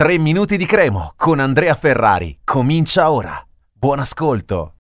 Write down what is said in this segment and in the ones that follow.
3 minuti di cremo con Andrea Ferrari. Comincia ora. Buon ascolto.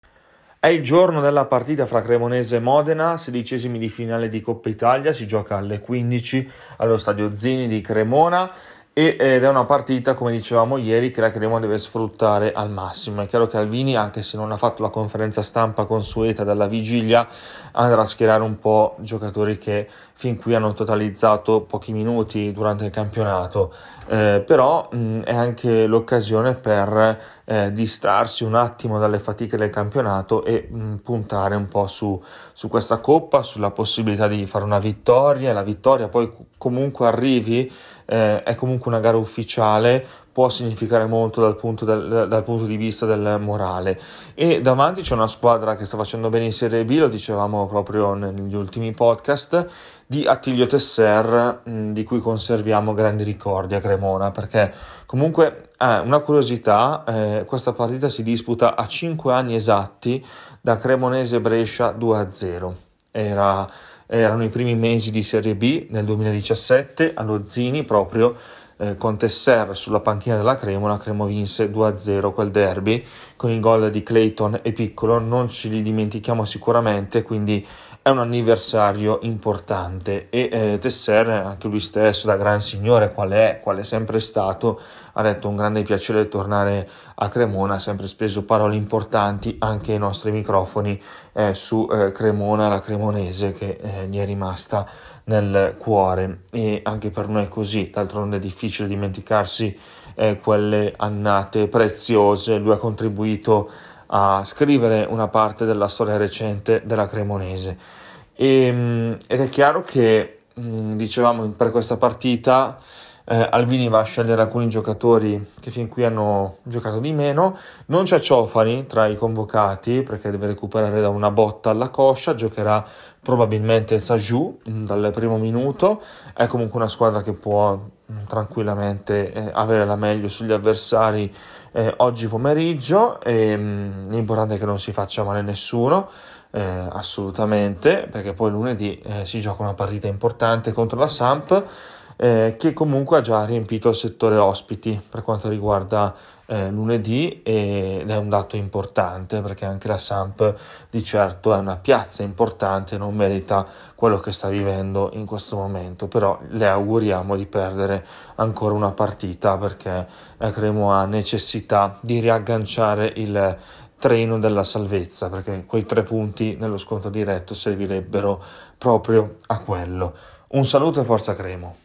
È il giorno della partita fra Cremonese e Modena, sedicesimi di finale di Coppa Italia, si gioca alle 15 allo stadio Zini di Cremona ed è una partita, come dicevamo ieri, che la Cremona deve sfruttare al massimo. È chiaro che Alvini, anche se non ha fatto la conferenza stampa consueta dalla vigilia, andrà a schierare un po' giocatori che fin qui hanno totalizzato pochi minuti durante il campionato. Eh, però mh, è anche l'occasione per eh, distrarsi un attimo dalle fatiche del campionato e mh, puntare un po' su, su questa coppa, sulla possibilità di fare una vittoria. La vittoria poi comunque arrivi eh, è comunque una gara ufficiale, può significare molto dal punto, del, dal punto, di vista del morale. E davanti c'è una squadra che sta facendo bene in Serie B, lo dicevamo proprio negli ultimi podcast, di Attilio Tesser, di cui conserviamo grandi ricordi a Cremona, perché comunque eh, una curiosità, eh, questa partita si disputa a 5 anni esatti da Cremonese Brescia 2-0. Era erano i primi mesi di Serie B nel 2017 allo Zini proprio eh, con Tesser sulla panchina della Cremona, Cremo vinse 2-0 quel derby con i gol di Clayton e Piccolo, non ce li dimentichiamo sicuramente, quindi è un anniversario importante. E eh, Tesser, anche lui stesso, da gran signore qual è, qual è sempre stato, ha detto un grande piacere tornare a Cremona, ha sempre speso parole importanti anche ai nostri microfoni eh, su eh, Cremona, la cremonese che eh, gli è rimasta nel cuore. E anche per noi è così, d'altronde è difficile dimenticarsi eh, quelle annate preziose, lui ha contribuito a scrivere una parte della storia recente della Cremonese. E, ehm, ed è chiaro che, mm, dicevamo, per questa partita eh, Alvini va a scegliere alcuni giocatori che fin qui hanno giocato di meno. Non c'è Ciofani tra i convocati perché deve recuperare da una botta alla coscia. Giocherà probabilmente Sajou mm, dal primo minuto. È comunque una squadra che può mm, tranquillamente eh, avere la meglio sugli avversari eh, oggi pomeriggio. E, mh, l'importante è che non si faccia male nessuno. Eh, assolutamente perché poi lunedì eh, si gioca una partita importante contro la Samp eh, che comunque ha già riempito il settore ospiti per quanto riguarda eh, lunedì ed è un dato importante perché anche la Samp di certo è una piazza importante, non merita quello che sta vivendo in questo momento, però le auguriamo di perdere ancora una partita perché la Cremo ha necessità di riagganciare il treno della salvezza perché quei tre punti nello sconto diretto servirebbero proprio a quello. Un saluto e forza Cremo.